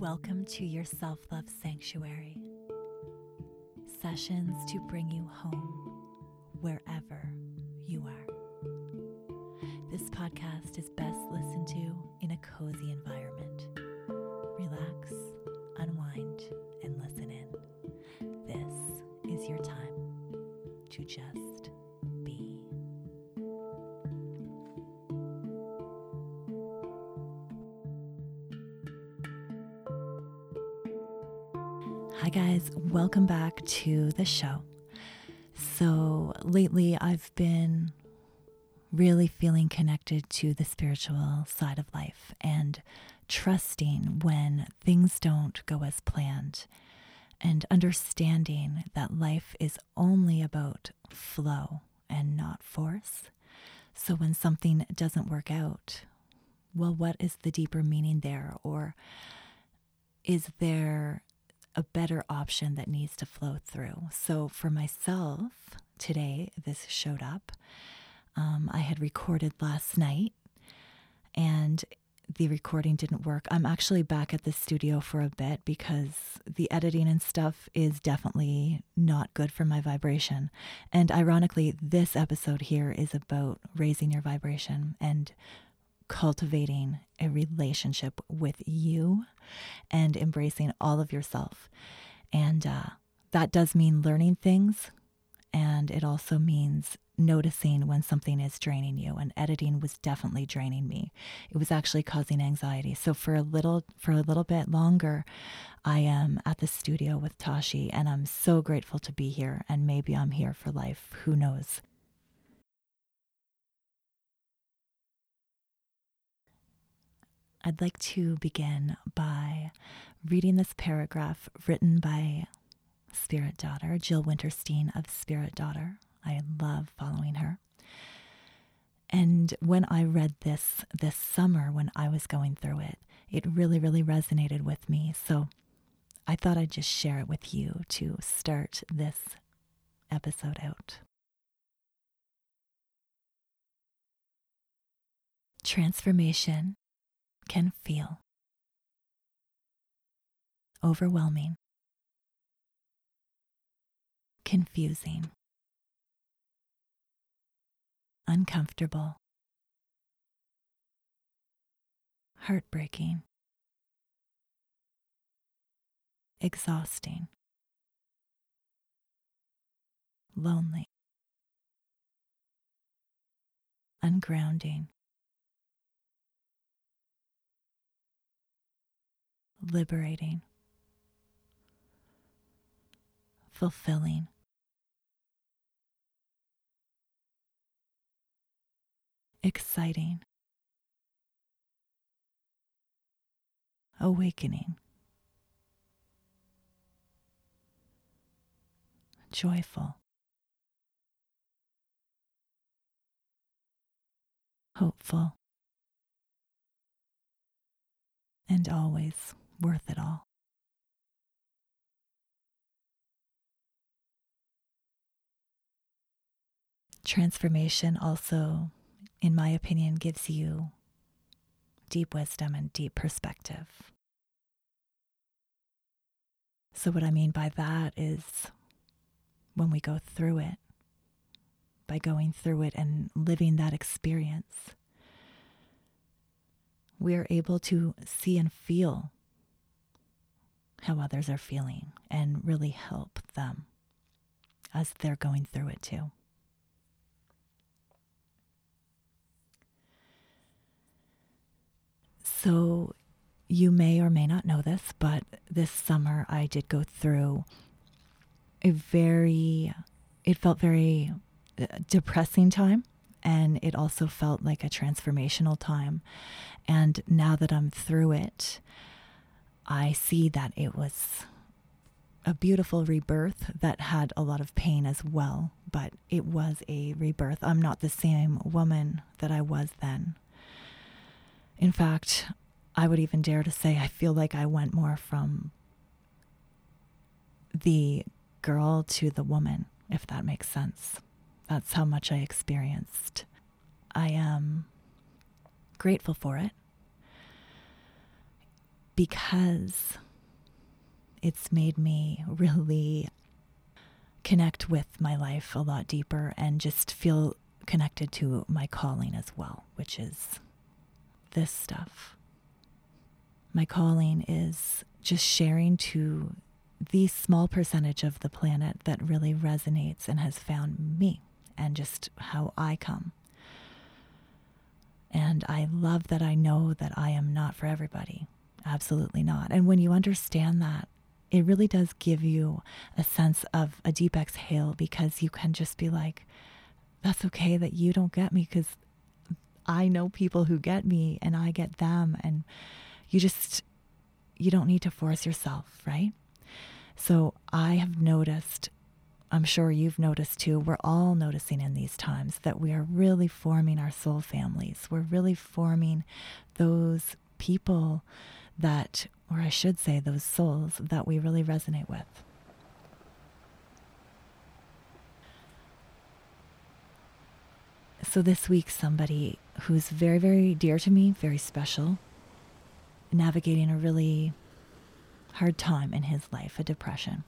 Welcome to your self love sanctuary. Sessions to bring you home wherever you are. This podcast is best listened to in a cozy environment. Relax, unwind, and listen in. This is your time to just Hi, guys. Welcome back to the show. So, lately I've been really feeling connected to the spiritual side of life and trusting when things don't go as planned and understanding that life is only about flow and not force. So, when something doesn't work out, well, what is the deeper meaning there? Or is there a better option that needs to flow through. So for myself, today this showed up. Um, I had recorded last night and the recording didn't work. I'm actually back at the studio for a bit because the editing and stuff is definitely not good for my vibration. And ironically, this episode here is about raising your vibration and cultivating a relationship with you and embracing all of yourself. And uh, that does mean learning things. And it also means noticing when something is draining you. And editing was definitely draining me. It was actually causing anxiety. So for a little for a little bit longer, I am at the studio with Tashi and I'm so grateful to be here. And maybe I'm here for life. Who knows? I'd like to begin by reading this paragraph written by Spirit Daughter, Jill Wintersteen of Spirit Daughter. I love following her. And when I read this this summer, when I was going through it, it really, really resonated with me. So I thought I'd just share it with you to start this episode out. Transformation can feel overwhelming, confusing, uncomfortable, heartbreaking, exhausting, lonely, ungrounding. Liberating, fulfilling. Exciting, awakening, joyful, hopeful, and always worth it all. Transformation also, in my opinion, gives you deep wisdom and deep perspective. So, what I mean by that is when we go through it, by going through it and living that experience, we are able to see and feel how others are feeling and really help them as they're going through it too. So, you may or may not know this, but this summer I did go through a very, it felt very uh, depressing time. And it also felt like a transformational time. And now that I'm through it, I see that it was a beautiful rebirth that had a lot of pain as well, but it was a rebirth. I'm not the same woman that I was then. In fact, I would even dare to say I feel like I went more from the girl to the woman, if that makes sense. That's how much I experienced. I am grateful for it because it's made me really connect with my life a lot deeper and just feel connected to my calling as well, which is this stuff. My calling is just sharing to the small percentage of the planet that really resonates and has found me and just how I come. And I love that I know that I am not for everybody. Absolutely not. And when you understand that, it really does give you a sense of a deep exhale because you can just be like, that's okay that you don't get me because I know people who get me and I get them. And you just, you don't need to force yourself, right? So I have noticed, I'm sure you've noticed too, we're all noticing in these times that we are really forming our soul families. We're really forming those people that, or I should say, those souls that we really resonate with. So this week, somebody who's very, very dear to me, very special, navigating a really hard time in his life, a depression.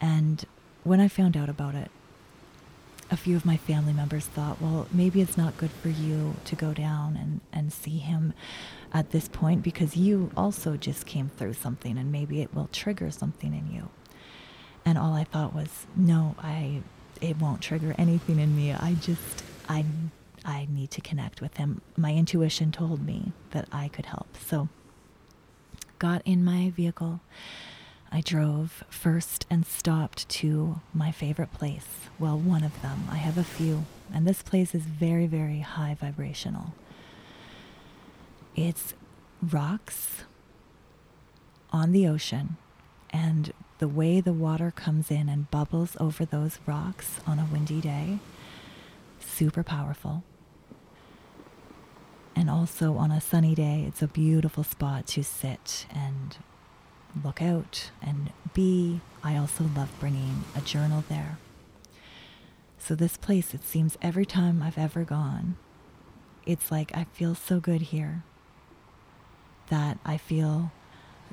And when I found out about it, a few of my family members thought, well, maybe it's not good for you to go down and, and see him at this point because you also just came through something and maybe it will trigger something in you. And all I thought was, no, I it won't trigger anything in me. I just I I need to connect with him. My intuition told me that I could help. So got in my vehicle I drove first and stopped to my favorite place. Well, one of them. I have a few. And this place is very, very high vibrational. It's rocks on the ocean, and the way the water comes in and bubbles over those rocks on a windy day, super powerful. And also on a sunny day, it's a beautiful spot to sit and look out and be. I also love bringing a journal there. So, this place, it seems every time I've ever gone, it's like I feel so good here that I feel,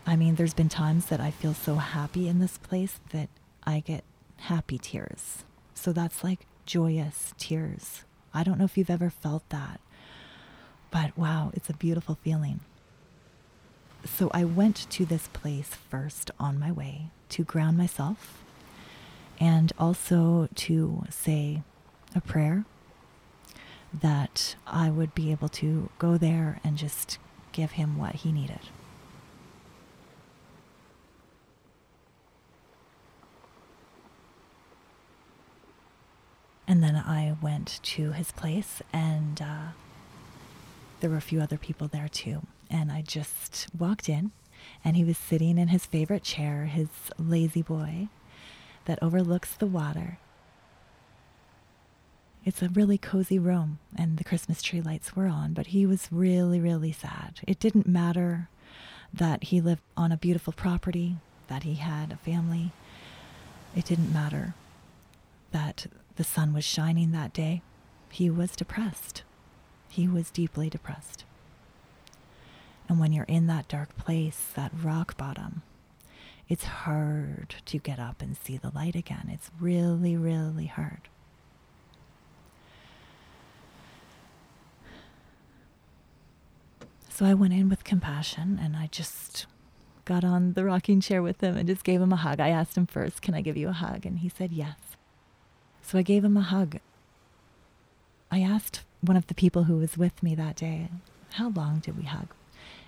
I mean, there's been times that I feel so happy in this place that I get happy tears. So, that's like joyous tears. I don't know if you've ever felt that, but wow, it's a beautiful feeling. So I went to this place first on my way to ground myself and also to say a prayer that I would be able to go there and just give him what he needed. And then I went to his place, and uh, there were a few other people there too and I just walked in, and he was sitting in his favorite chair, his La-Z-Boy, that overlooks the water. It's a really cozy room, and the Christmas tree lights were on, but he was really, really sad. It didn't matter that he lived on a beautiful property, that he had a family. It didn't matter that the sun was shining that day. He was depressed. He was deeply depressed. And when you're in that dark place, that rock bottom, it's hard to get up and see the light again. It's really, really hard. So I went in with compassion and I just got on the rocking chair with him and just gave him a hug. I asked him first, Can I give you a hug? And he said yes. So I gave him a hug. I asked one of the people who was with me that day, How long did we hug?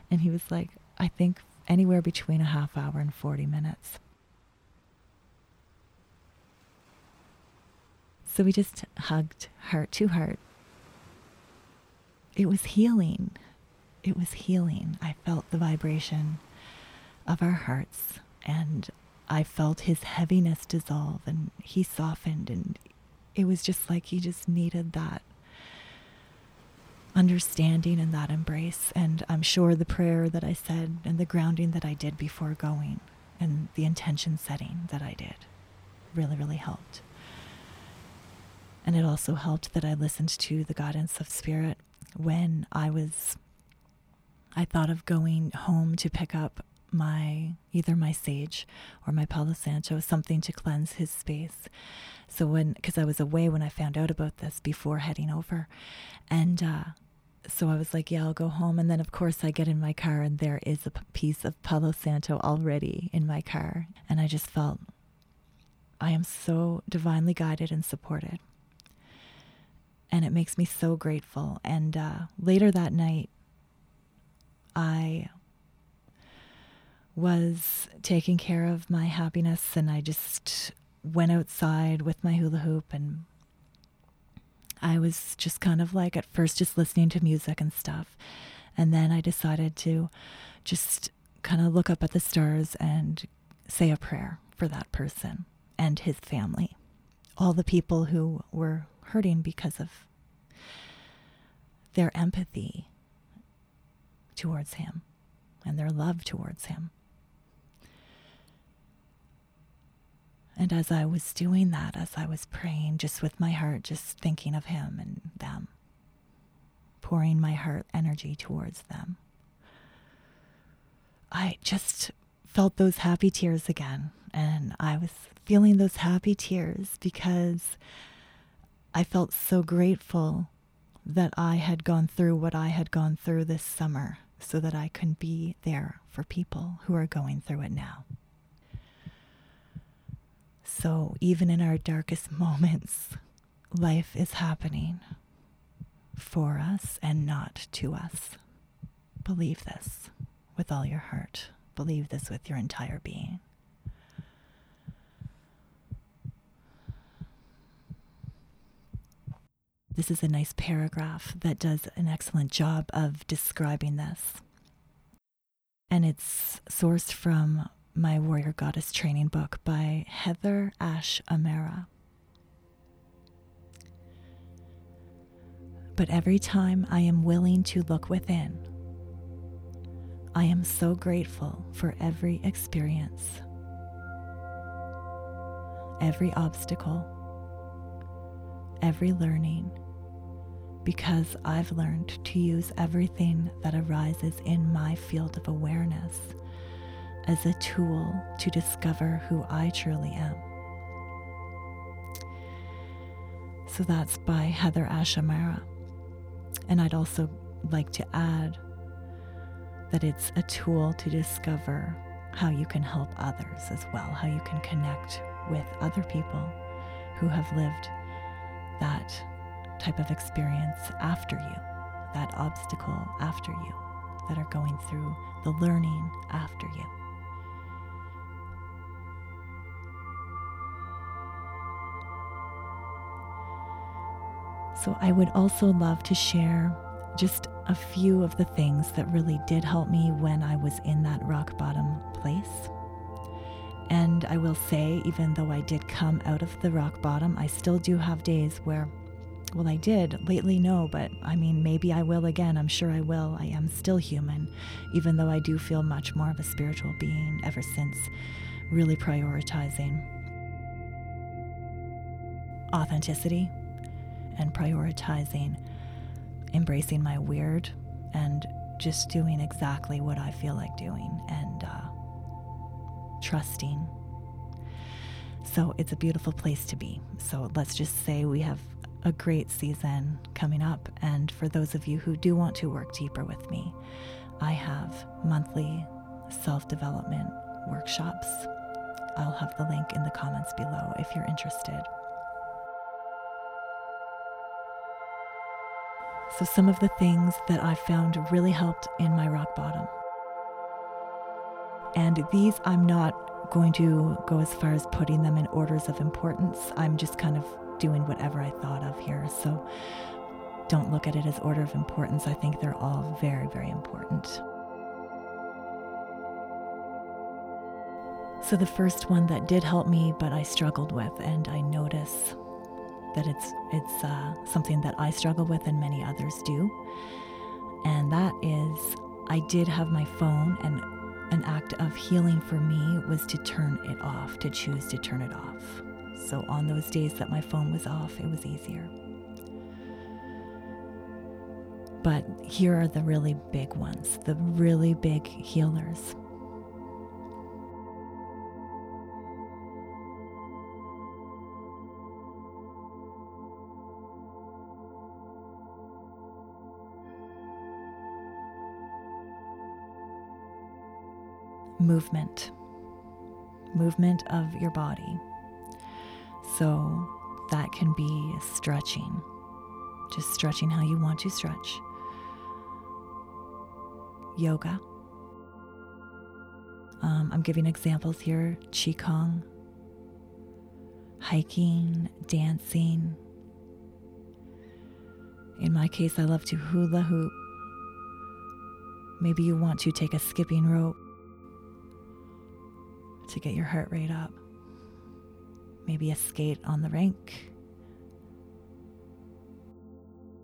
And he was like, I think anywhere between a half hour and 40 minutes. So we just hugged heart to heart. It was healing. It was healing. I felt the vibration of our hearts and I felt his heaviness dissolve and he softened and it was just like he just needed that understanding and that embrace. And I'm sure the prayer that I said and the grounding that I did before going and the intention setting that I did really, really helped. And it also helped that I listened to the guidance of spirit when I was, I thought of going home to pick up my either my sage or my Palo Santo, something to cleanse his space. So when, because I was away when I found out about this before heading over, and uh, so I was like, yeah, I'll go home. And then of course I get in my car and there is a piece of Palo Santo already in my car, and I just felt I am so divinely guided and supported. And it makes me so grateful. And uh, later that night, I was taking care of my happiness and I just went outside with my hula hoop and I was just kind of like at first just listening to music and stuff. And then I decided to just kind of look up at the stars and say a prayer for that person and his family. All the people who were hurting because of their empathy towards him and their love towards him. And as I was doing that, as I was praying, just with my heart, just thinking of him and them, pouring my heart energy towards them, I just felt those happy tears again. And I was feeling those happy tears because I felt so grateful that I had gone through what I had gone through this summer so that I can be there for people who are going through it now. So, even in our darkest moments, life is happening for us and not to us. Believe this with all your heart. Believe this with your entire being. This is a nice paragraph that does an excellent job of describing this. And it's sourced from my Warrior Goddess training book by Heather Ash Amara. But every time I am willing to look within, I am so grateful for every experience, every obstacle, every learning because I've learned to use everything that arises in my field of awareness as a tool to discover who I truly am. So that's by Heather Ash Amara. And I'd also like to add that it's a tool to discover how you can help others as well, how you can connect with other people who have lived that type of experience after you, that obstacle after you, that are going through the learning after you. So, I would also love to share just a few of the things that really did help me when I was in that rock bottom place. And I will say, even though I did come out of the rock bottom, I still do have days where well, I did. Lately, no, but I mean, maybe I will again. I'm sure I will. I am still human, even though I do feel much more of a spiritual being ever since really prioritizing authenticity and prioritizing embracing my weird and just doing exactly what I feel like doing and uh, trusting. So it's a beautiful place to be. So let's just say we have a great season coming up. And for those of you who do want to work deeper with me, I have monthly self development workshops. I'll have the link in the comments below if you're interested. So, some of the things that I found really helped in my rock bottom. And these I'm not going to go as far as putting them in orders of importance. I'm just kind of doing whatever I thought of here. So don't look at it as order of importance. I think they're all very, very important. So the first one that did help me, but I struggled with, and I notice that it's it's uh, something that I struggle with and many others do, and that is I did have my phone, and an act of healing for me was to turn it off, to choose to turn it off. So on those days that my phone was off, it was easier. But here are the really big ones, the really big healers. Movement, movement of your body. So that can be stretching, just stretching how you want to stretch, yoga. Um, I'm giving examples here Qigong, hiking, dancing. In my case, I love to hula hoop. Maybe you want to take a skipping rope to get your heart rate up. Maybe a skate on the rink.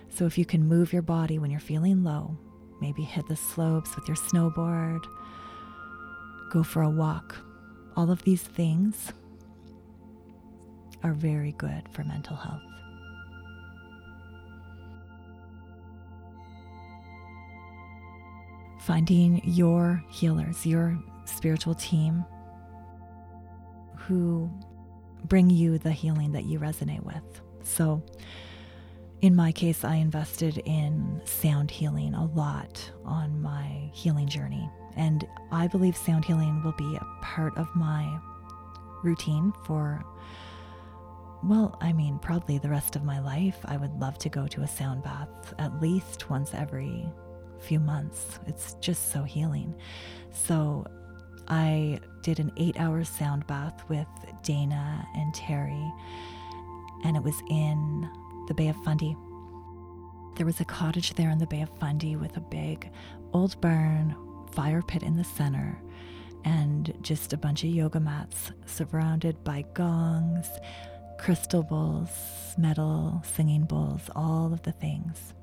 So, if you can move your body when you're feeling low, maybe hit the slopes with your snowboard, go for a walk. All of these things are very good for mental health. Finding your healers, your spiritual team who bring you the healing that you resonate with. So, in my case, I invested in sound healing a lot on my healing journey. And I believe sound healing will be a part of my routine for, well, I mean, probably the rest of my life. I would love to go to a sound bath at least once every few months. It's just so healing. So I did an eight hour sound bath with Dana and Terry, and it was in the Bay of Fundy. There was a cottage there in the Bay of Fundy with a big old barn, fire pit in the center, and just a bunch of yoga mats surrounded by gongs, crystal bowls, metal singing bowls, all of the things,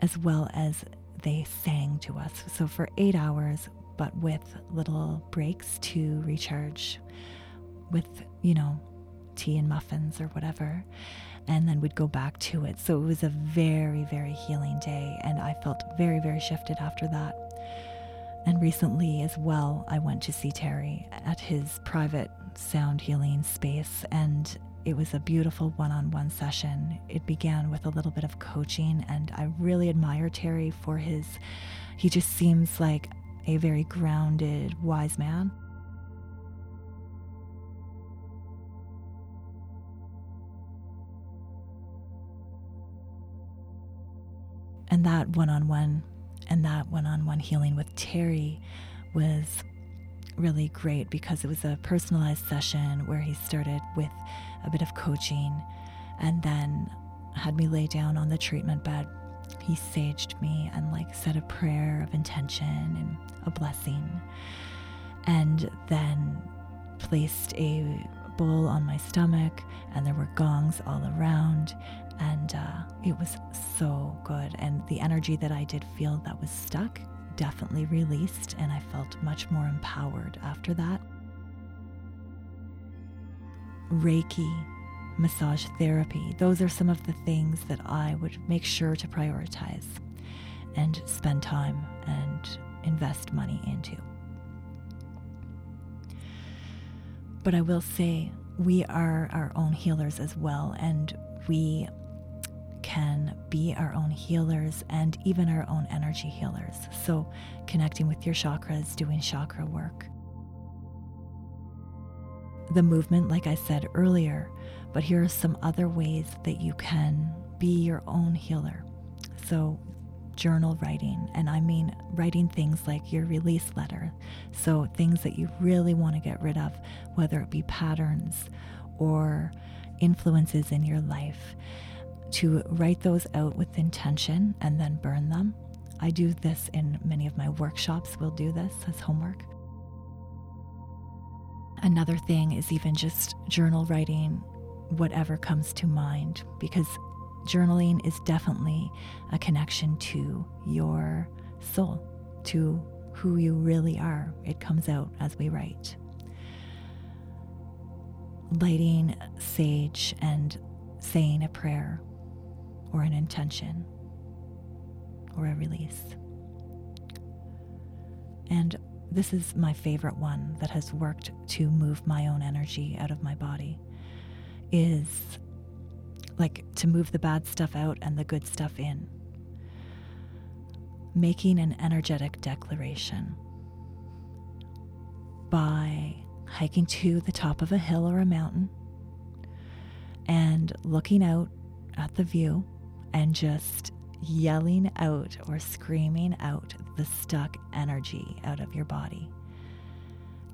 as well as they sang to us. So for eight hours, but with little breaks to recharge with, you know, tea and muffins or whatever. And then we'd go back to it. So it was a very, very healing day. And I felt very, very shifted after that. And recently as well, I went to see Terry at his private sound healing space. And it was a beautiful one on one session. It began with a little bit of coaching. And I really admire Terry for his, he just seems like a very grounded, wise man. And that one on one and that one on one healing with Terry was really great because it was a personalized session where he started with a bit of coaching and then had me lay down on the treatment bed. He saged me and like said a prayer of intention and a blessing and then placed a bowl on my stomach and there were gongs all around and uh, it was so good. And the energy that I did feel that was stuck definitely released, and I felt much more empowered after that. Reiki, massage therapy, those are some of the things that I would make sure to prioritize and spend time and invest money into. But I will say, we are our own healers as well, and we can be our own healers and even our own energy healers. So, connecting with your chakras, doing chakra work. The movement, like I said earlier, but here are some other ways that you can be your own healer. So, journal writing, and I mean writing things like your release letter. So, things that you really want to get rid of, whether it be patterns or influences in your life to write those out with intention and then burn them. I do this in many of my workshops, we'll do this as homework. Another thing is even just journal writing whatever comes to mind because journaling is definitely a connection to your soul, to who you really are. It comes out as we write. Lighting sage and saying a prayer or an intention or a release. And this is my favorite one that has worked to move my own energy out of my body is like to move the bad stuff out and the good stuff in. Making an energetic declaration. by hiking to the top of a hill or a mountain and looking out at the view and just yelling out or screaming out the stuck energy out of your body.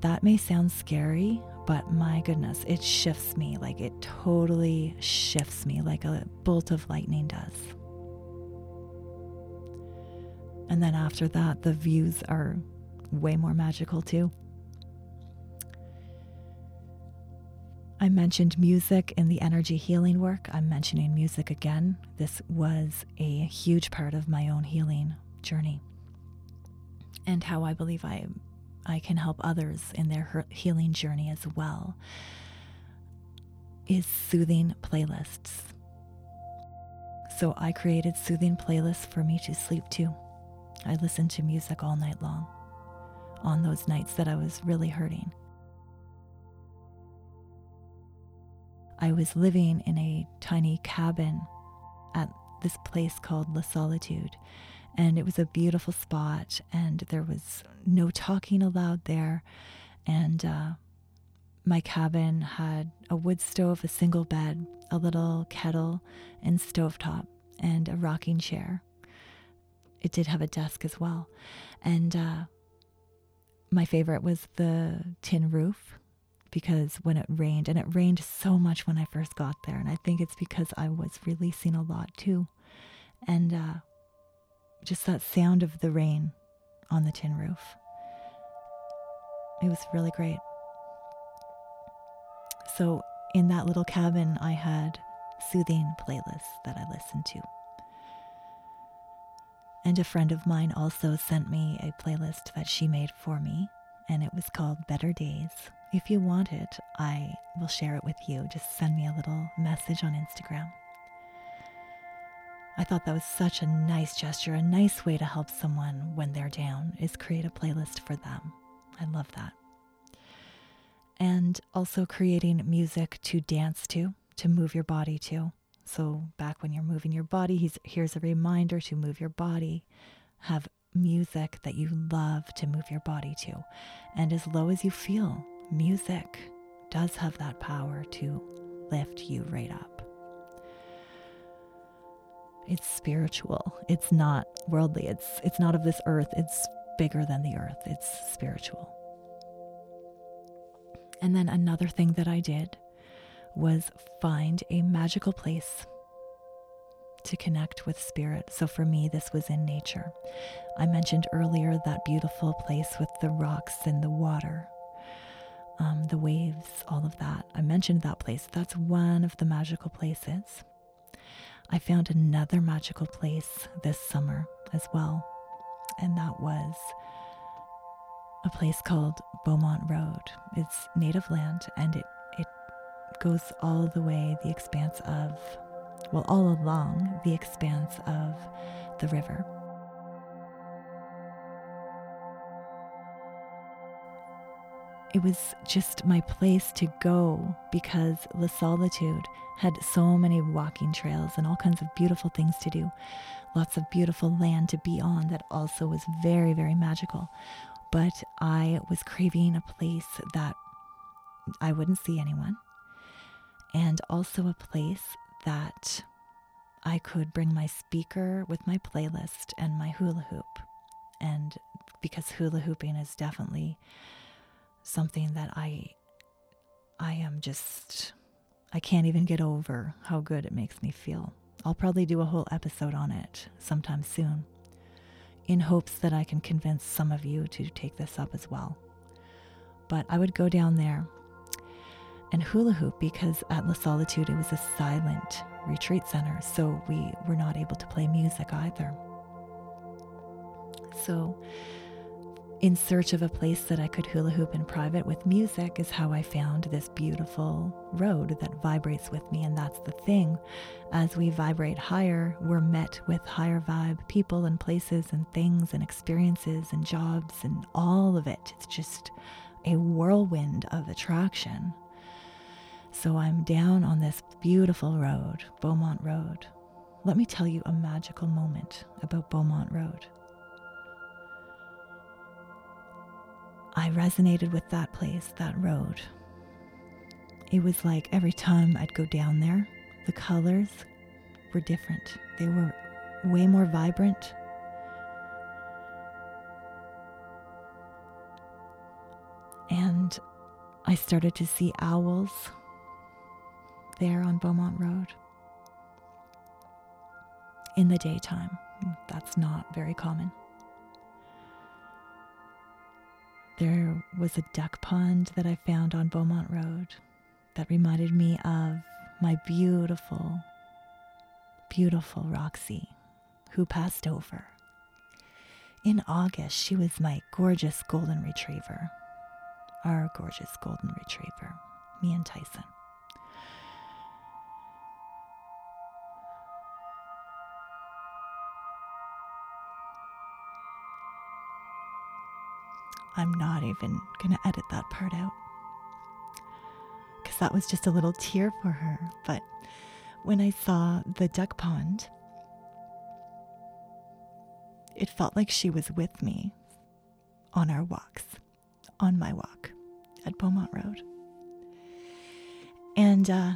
That may sound scary, but my goodness, it shifts me. Like it totally shifts me like a bolt of lightning does. And then after that, the views are way more magical too. I mentioned music in the energy healing work. I'm mentioning music again. This was a huge part of my own healing journey and how I believe I I can help others in their healing journey as well is soothing playlists. So I created soothing playlists for me to sleep to. I listened to music all night long on those nights that I was really hurting. I was living in a tiny cabin at this place called La Solitude, and it was a beautiful spot, and there was no talking allowed there. And uh, my cabin had a wood stove, a single bed, a little kettle and stovetop, and a rocking chair. It did have a desk as well. And uh, my favorite was the tin roof because when it rained, and it rained so much when I first got there, and I think it's because I was releasing a lot too. And uh, just that sound of the rain on the tin roof. It was really great. So, in that little cabin, I had soothing playlists that I listened to. And a friend of mine also sent me a playlist that she made for me, and it was called Better Days if you want it, I will share it with you. Just send me a little message on Instagram. I thought that was such a nice gesture, a nice way to help someone when they're down, is create a playlist for them. I love that. And also creating music to dance to, to move your body to. So, back when you're moving your body, here's a reminder to move your body. Have music that you love to move your body to, and as low as you feel, music does have that power to lift you right up. It's spiritual. It's not worldly. It's it's not of this earth. It's bigger than the earth. It's spiritual. And then another thing that I did was find a magical place to connect with spirit. So for me, this was in nature. I mentioned earlier that beautiful place with the rocks and the water um, the waves, all of that. I mentioned that place. That's one of the magical places. I found another magical place this summer as well, and that was a place called Beaumont Road. It's native land and it, it goes all the way the expanse of, well, all along the expanse of the river. It was just my place to go because La Solitude had so many walking trails and all kinds of beautiful things to do. Lots of beautiful land to be on that also was very, very magical. But I was craving a place that I wouldn't see anyone, and also a place that I could bring my speaker with my playlist and my hula hoop. And because hula hooping is definitely something that I I am just I can't even get over how good it makes me feel. I'll probably do a whole episode on it sometime soon in hopes that I can convince some of you to take this up as well. But I would go down there and hula hoop because at La Solitude it was a silent retreat center, so we were not able to play music either. So in search of a place that I could hula hoop in private with music is how I found this beautiful road that vibrates with me. And that's the thing. As we vibrate higher, we're met with higher vibe people and places and things and experiences and jobs and all of it. It's just a whirlwind of attraction. So I'm down on this beautiful road, Beaumont Road. Let me tell you a magical moment about Beaumont Road. I resonated with that place, that road. It was like every time I'd go down there, the colors were different. They were way more vibrant. And I started to see owls there on Beaumont Road in the daytime. That's not very common. There was a duck pond that I found on Beaumont Road that reminded me of my beautiful, beautiful Roxy, who passed over. In August, she was my gorgeous golden retriever, our gorgeous golden retriever, me and Tyson. I'm not even going to edit that part out because that was just a little tear for her. But when I saw the duck pond, it felt like she was with me on our walks, on my walk at Beaumont Road. And uh,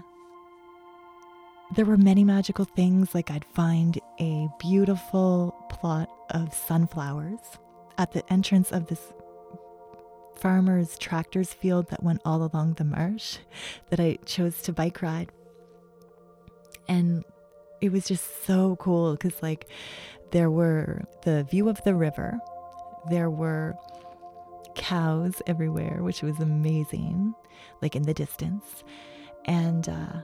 there were many magical things, like I'd find a beautiful plot of sunflowers at the entrance of this farmer's tractor's field that went all along the marsh that I chose to bike ride. And it was just so cool because, like, there were the view of the river, there were cows everywhere, which was amazing, like in the distance. And uh,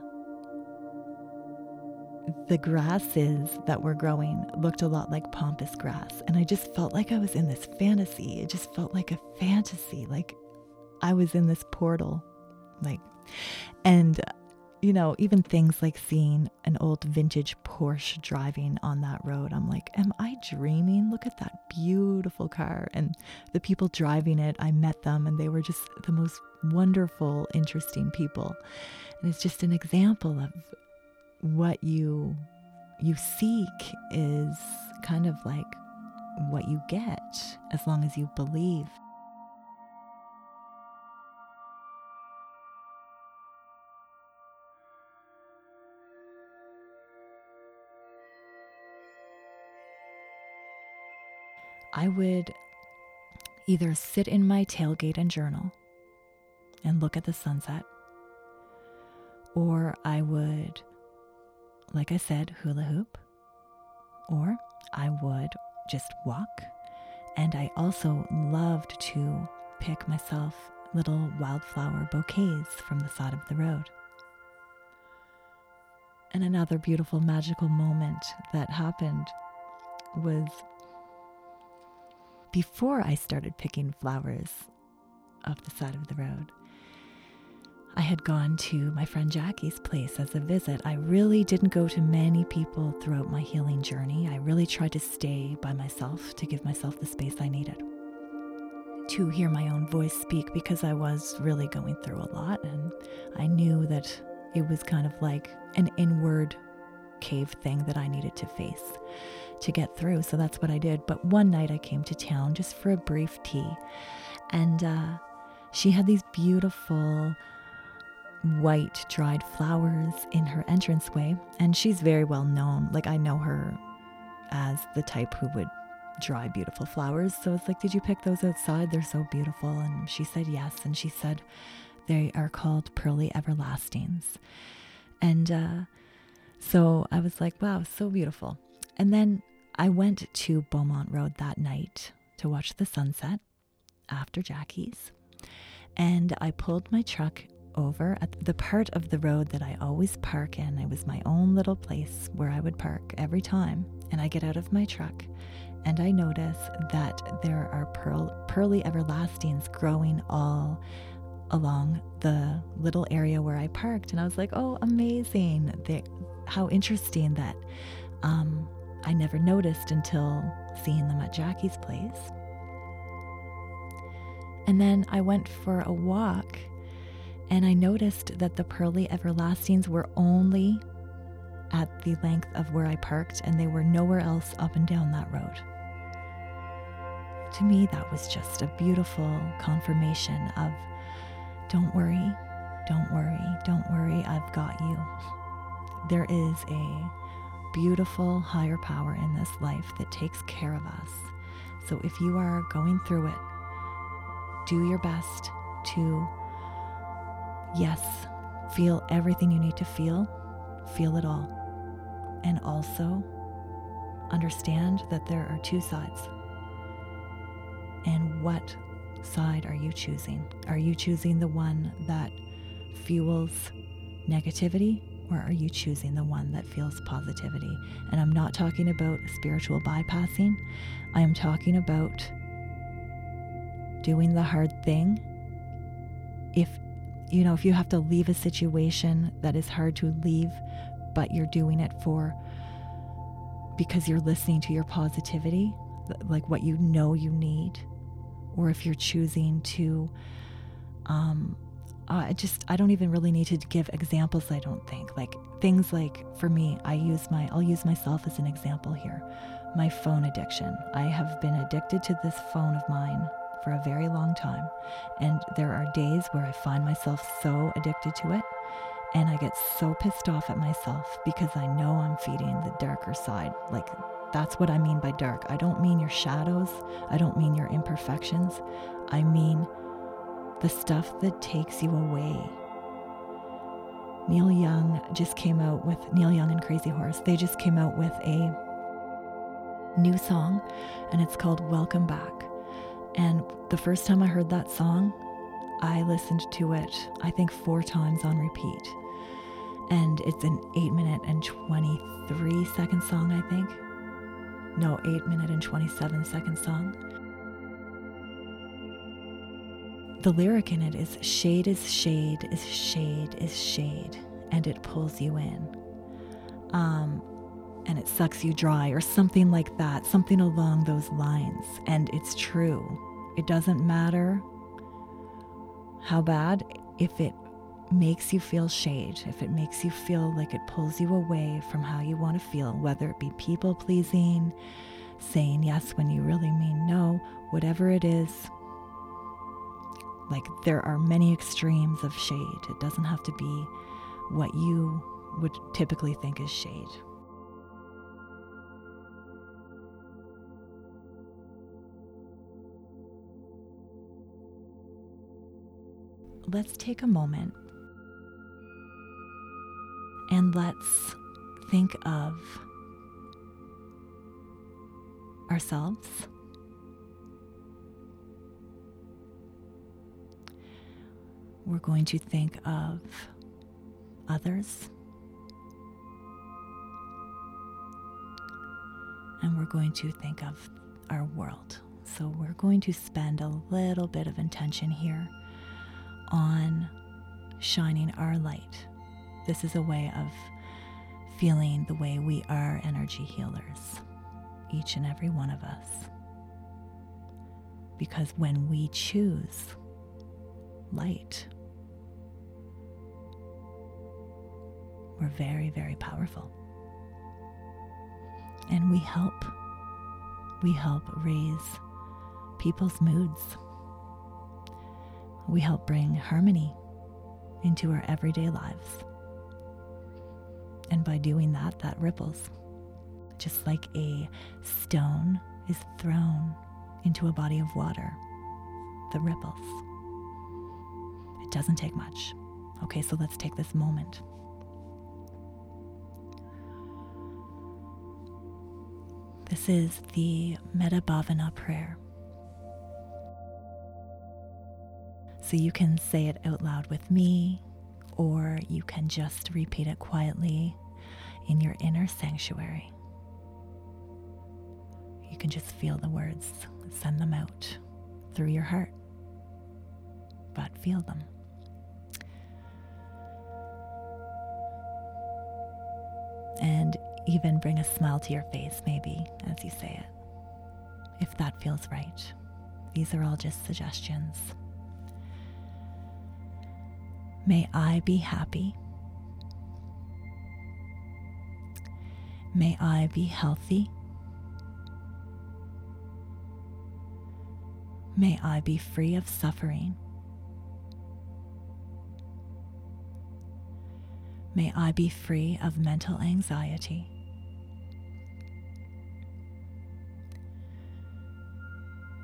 the grasses that were growing looked a lot like pampas grass. And I just felt like I was in this fantasy. It just felt like a fantasy, like I was in this portal. Like, and, you know, even things like seeing an old vintage Porsche driving on that road, I'm like, am I dreaming? Look at that beautiful car. And the people driving it, I met them and they were just the most wonderful, interesting people. And it's just an example of what you you seek is kind of like what you get as long as you believe. I would either sit in my tailgate and journal and look at the sunset, or I would like I said, hula hoop, or I would just walk. And I also loved to pick myself little wildflower bouquets from the side of the road. And another beautiful magical moment that happened was before I started picking flowers off the side of the road. I had gone to my friend Jackie's place as a visit. I really didn't go to many people throughout my healing journey. I really tried to stay by myself to give myself the space I needed to hear my own voice speak because I was really going through a lot and I knew that it was kind of like an inward cave thing that I needed to face to get through. So that's what I did. But one night I came to town just for a brief tea and uh, she had these beautiful white dried flowers in her entranceway, and she's very well known. Like, I know her as the type who would dry beautiful flowers. So it's like, Did you pick those outside? They're so beautiful. And she said, Yes. And she said, They are called pearly everlastings. And uh, so I was like, Wow, so beautiful. And then I went to Beaumont Road that night to watch the sunset after Jackie's. And I pulled my truck over at the part of the road that I always park in. It was my own little place where I would park every time. And I get out of my truck and I notice that there are pearl, pearly everlastings growing all along the little area where I parked. And I was like, oh, amazing. They, how interesting that um, I never noticed until seeing them at Jackie's place. And then I went for a walk and I noticed that the pearly everlastings were only at the length of where I parked, and they were nowhere else up and down that road. to me, that was just a beautiful confirmation of don't worry, don't worry, don't worry, I've got you. There is a beautiful higher power in this life that takes care of us. So if you are going through it, do your best to, yes, feel everything you need to feel, feel it all. And also understand that there are two sides. And what side are you choosing? Are you choosing the one that fuels negativity or are you choosing the one that feels positivity? And I'm not talking about spiritual bypassing, I am talking about doing the hard thing. If you know, if you have to leave a situation that is hard to leave, but you're doing it for because you're listening to your positivity, like what you know you need, or if you're choosing to um, I just I don't even really need to give examples. I don't think like things like for me, I use my I'll use myself as an example here. My phone addiction. I have been addicted to this phone of mine for a very long time, and there are days where I find myself so addicted to it, and I get so pissed off at myself because I know I'm feeding the darker side. Like that's what I mean by dark. I don't mean your shadows. I don't mean your imperfections. I mean the stuff that takes you away. Neil Young just came out with Neil Young and Crazy Horse. They just came out with a new song and it's called Welcome Back. And the first time I heard that song, I listened to it, I think, four times on repeat. And it's an 8 minute and 23 second song, I think. No, 8 minute and 27 second song. The lyric in it is shade is shade is shade is shade, and it pulls you in. Um, and it sucks you dry, or something like that, something along those lines. And it's true. It doesn't matter how bad, if it makes you feel shade, if it makes you feel like it pulls you away from how you want to feel, whether it be people pleasing, saying yes when you really mean no, whatever it is, like there are many extremes of shade. It doesn't have to be what you would typically think is shade. Let's take a moment and let's think of ourselves we're going to think of others. And we're going to think of our world. So we're going to spend a little bit of intention here on shining our light. This is a way of feeling the way we are energy healers, each and every one of us. Because when we choose light, We're very, very powerful. And we help. We help raise people's moods. We help bring harmony into our everyday lives. And by doing that, that ripples. Just like a stone is thrown into a body of water, the ripples. It doesn't take much. Okay, so let's take this moment This is the Metta Bhavana prayer. So you can say it out loud with me, or you can just repeat it quietly in your inner sanctuary. You can just feel the words, send them out through your heart, but feel them. And even bring a smile to your face, maybe, as you say it, if that feels right. These are all just suggestions. May I be happy. May I be healthy. May I be free of suffering. May I be free of mental anxiety.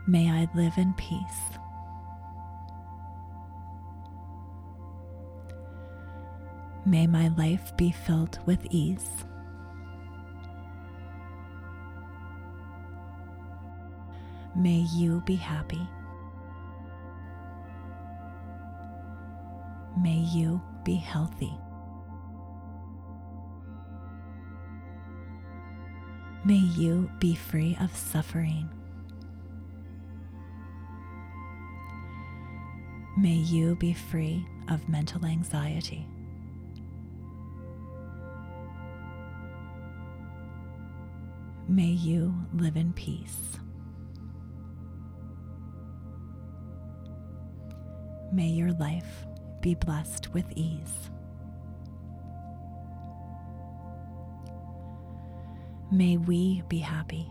May I live in peace. May my life be filled with ease. May you be happy. May you be healthy. May you be free of suffering. May you be free of mental anxiety. May you live in peace. May your life be blessed with ease. May we be happy.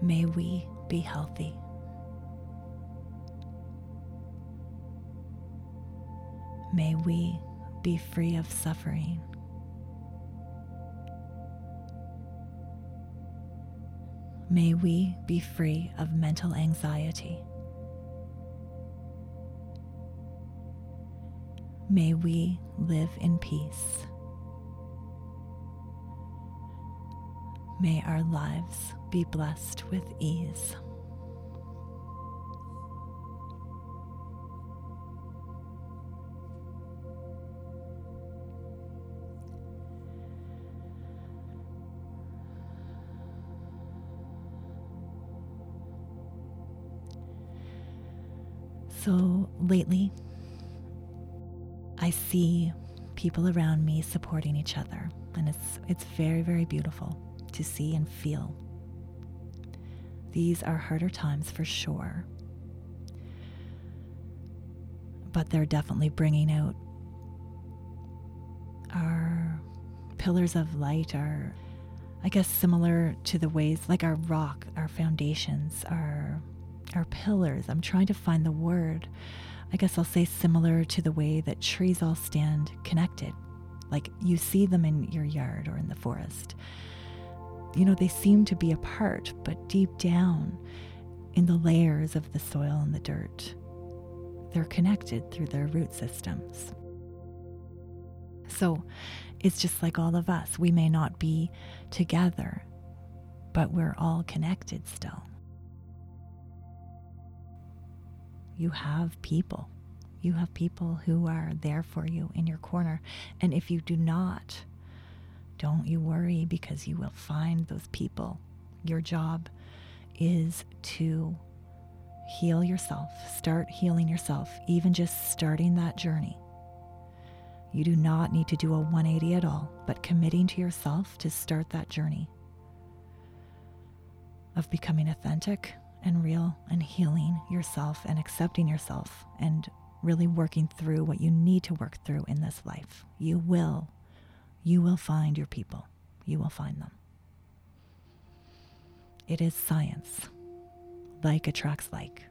May we be healthy. May we be free of suffering. May we be free of mental anxiety. May we live in peace. May our lives be blessed with ease. So lately, I see people around me supporting each other, and it's it's very very beautiful to see and feel. These are harder times for sure, but they're definitely bringing out our pillars of light, our I guess similar to the ways like our rock, our foundations, our our pillars. I'm trying to find the word. I guess I'll say similar to the way that trees all stand connected. Like you see them in your yard or in the forest. You know, they seem to be apart, but deep down in the layers of the soil and the dirt, they're connected through their root systems. So it's just like all of us. We may not be together, but we're all connected still. You have people. You have people who are there for you in your corner. And if you do not, don't you worry because you will find those people. Your job is to heal yourself, start healing yourself, even just starting that journey. You do not need to do a 180 at all, but committing to yourself to start that journey of becoming authentic, and real and healing yourself and accepting yourself and really working through what you need to work through in this life. You will, you will find your people. You will find them. It is science. Like attracts like.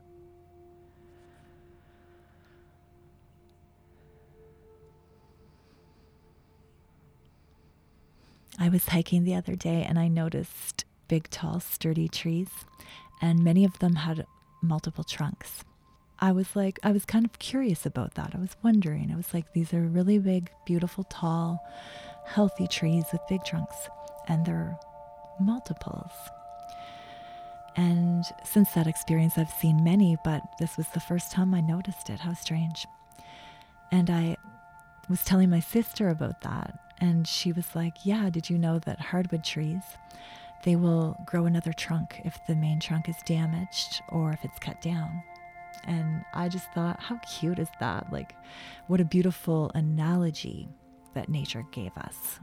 I was hiking the other day and I noticed big, tall, sturdy trees and many of them had multiple trunks. I was like, I was kind of curious about that. I was wondering. I was like, these are really big, beautiful, tall, healthy trees with big trunks, and they're multiples. And since that experience, I've seen many, but this was the first time I noticed it. How strange. And I was telling my sister about that, and she was like, Yeah, did you know that hardwood trees they will grow another trunk if the main trunk is damaged or if it's cut down. And I just thought, how cute is that? Like, what a beautiful analogy that nature gave us.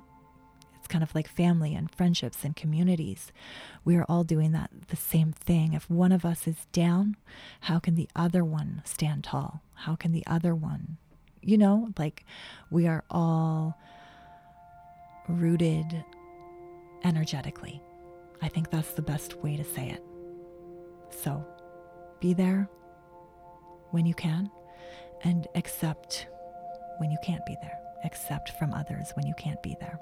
It's kind of like family and friendships and communities. We are all doing that the same thing. If one of us is down, how can the other one stand tall? How can the other one, you know, like we are all rooted energetically I think that's the best way to say it. So be there when you can and accept when you can't be there. Accept from others when you can't be there.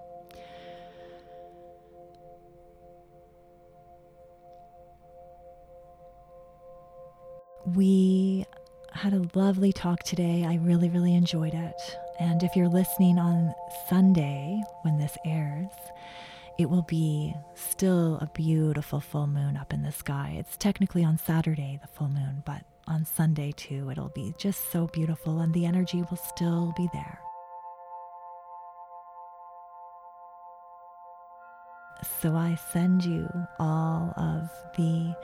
We had a lovely talk today. I really, really enjoyed it. And if you're listening on Sunday when this airs, it will be still a beautiful full moon up in the sky. It's technically on Saturday, the full moon, but on Sunday too, it'll be just so beautiful and the energy will still be there. So I send you all of the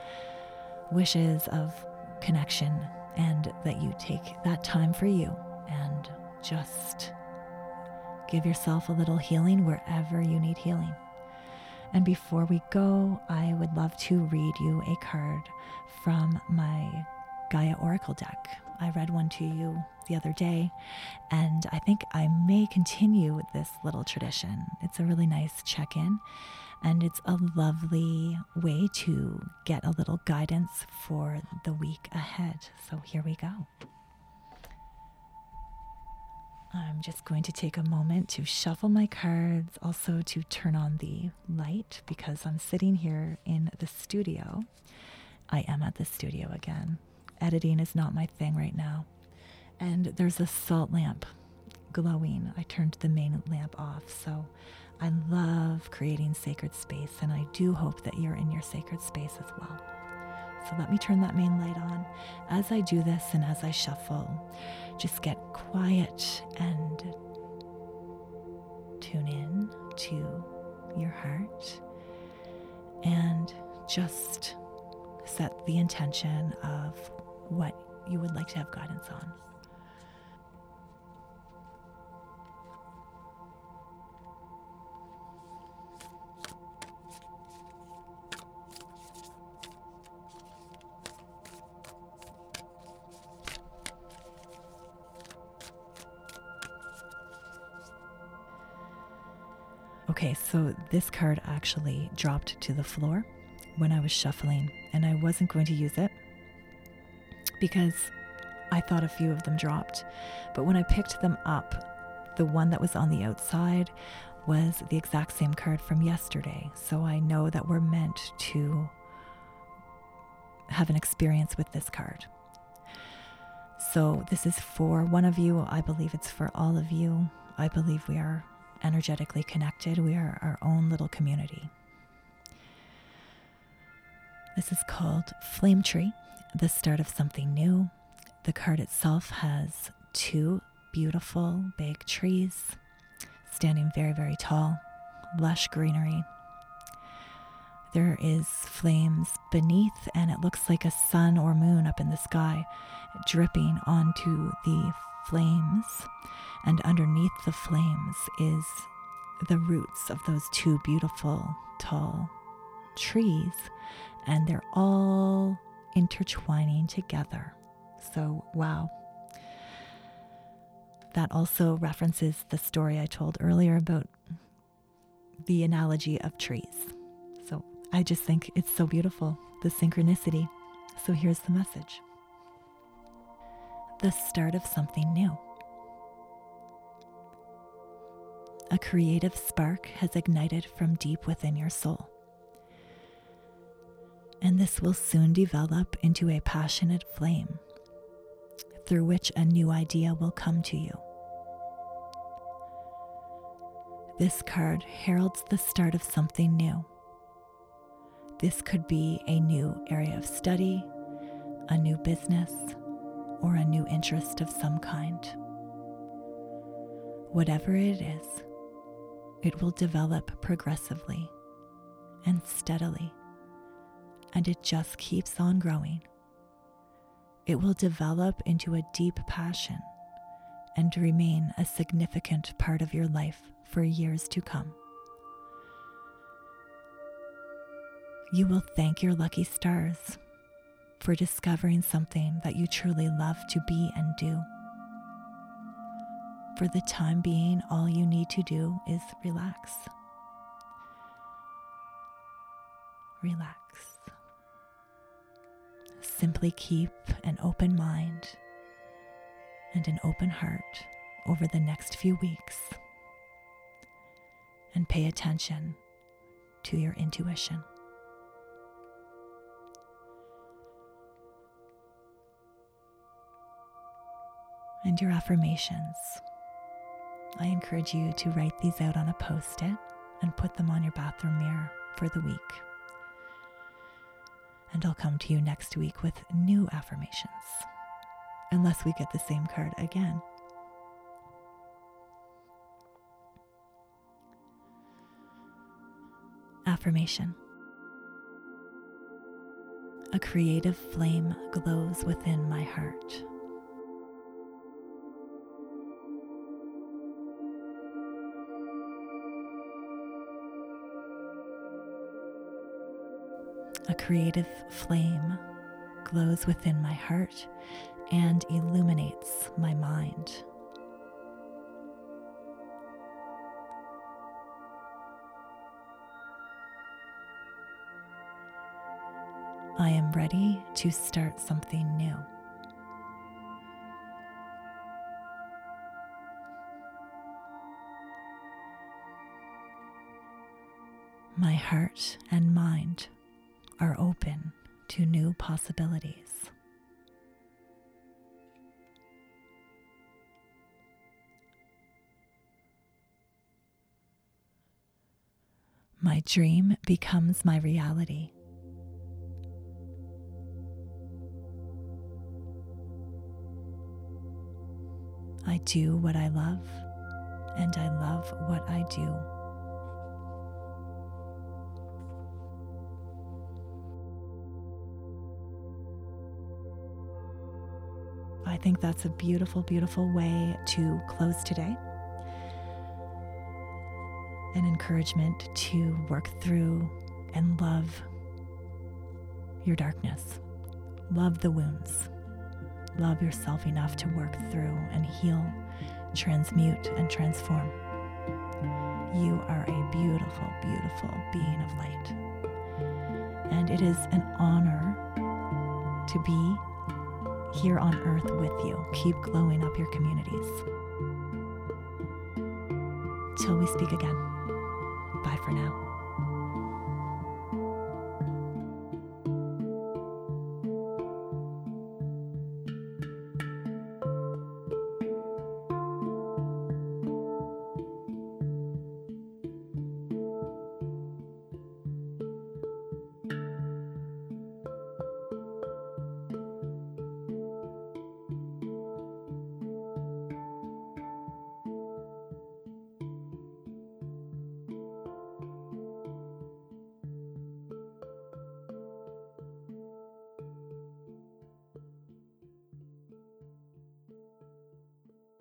wishes of connection and that you take that time for you and just give yourself a little healing wherever you need healing. And before we go, I would love to read you a card from my Gaia Oracle deck. I read one to you the other day, and I think I may continue with this little tradition. It's a really nice check in, and it's a lovely way to get a little guidance for the week ahead. So here we go. I'm just going to take a moment to shuffle my cards, also to turn on the light because I'm sitting here in the studio. I am at the studio again. Editing is not my thing right now. And there's a salt lamp glowing. I turned the main lamp off. So I love creating sacred space, and I do hope that you're in your sacred space as well. So let me turn that main light on. As I do this and as I shuffle, just get quiet and tune in to your heart and just set the intention of what you would like to have guidance on. Okay, so this card actually dropped to the floor when I was shuffling, and I wasn't going to use it because I thought a few of them dropped. But when I picked them up, the one that was on the outside was the exact same card from yesterday. So I know that we're meant to have an experience with this card. So this is for one of you. I believe it's for all of you. I believe we are energetically connected. We are our own little community. This is called Flame Tree, the start of something new. The card itself has two beautiful big trees standing very, very tall, lush greenery. There is flames beneath, and it looks like a sun or moon up in the sky dripping onto the flames and underneath the flames is the roots of those two beautiful tall trees, and they're all intertwining together. So, wow. That also references the story I told earlier about the analogy of trees. So, I just think it's so beautiful, the synchronicity. So, here's the message the start of something new. a creative spark has ignited from deep within your soul. And this will soon develop into a passionate flame through which a new idea will come to you. This card heralds the start of something new. This could be a new area of study, a new business, or a new interest of some kind. Whatever it is, it will develop progressively and steadily, and it just keeps on growing. It will develop into a deep passion and remain a significant part of your life for years to come. You will thank your lucky stars for discovering something that you truly love to be and do. For the time being, all you need to do is relax. relax. Simply keep an open mind and an open heart over the next few weeks and pay attention to your intuition. And your affirmations. I encourage you to write these out on a post it and put them on your bathroom mirror for the week. And I'll come to you next week with new affirmations, unless we get the same card again. Affirmation A creative flame glows within my heart. Creative flame glows within my heart and illuminates my mind. I am ready to start something new. My heart and mind are open to new possibilities. My dream becomes my reality. I do what I love, and I love what I do. I think that's a beautiful, beautiful way to close today. An encouragement to work through and love your darkness, love the wounds, love yourself enough to work through and heal, transmute, and transform. You are a beautiful, beautiful being of light. And it is an honor to be here on earth with you. Keep glowing up your communities. Till we speak again. Bye for now.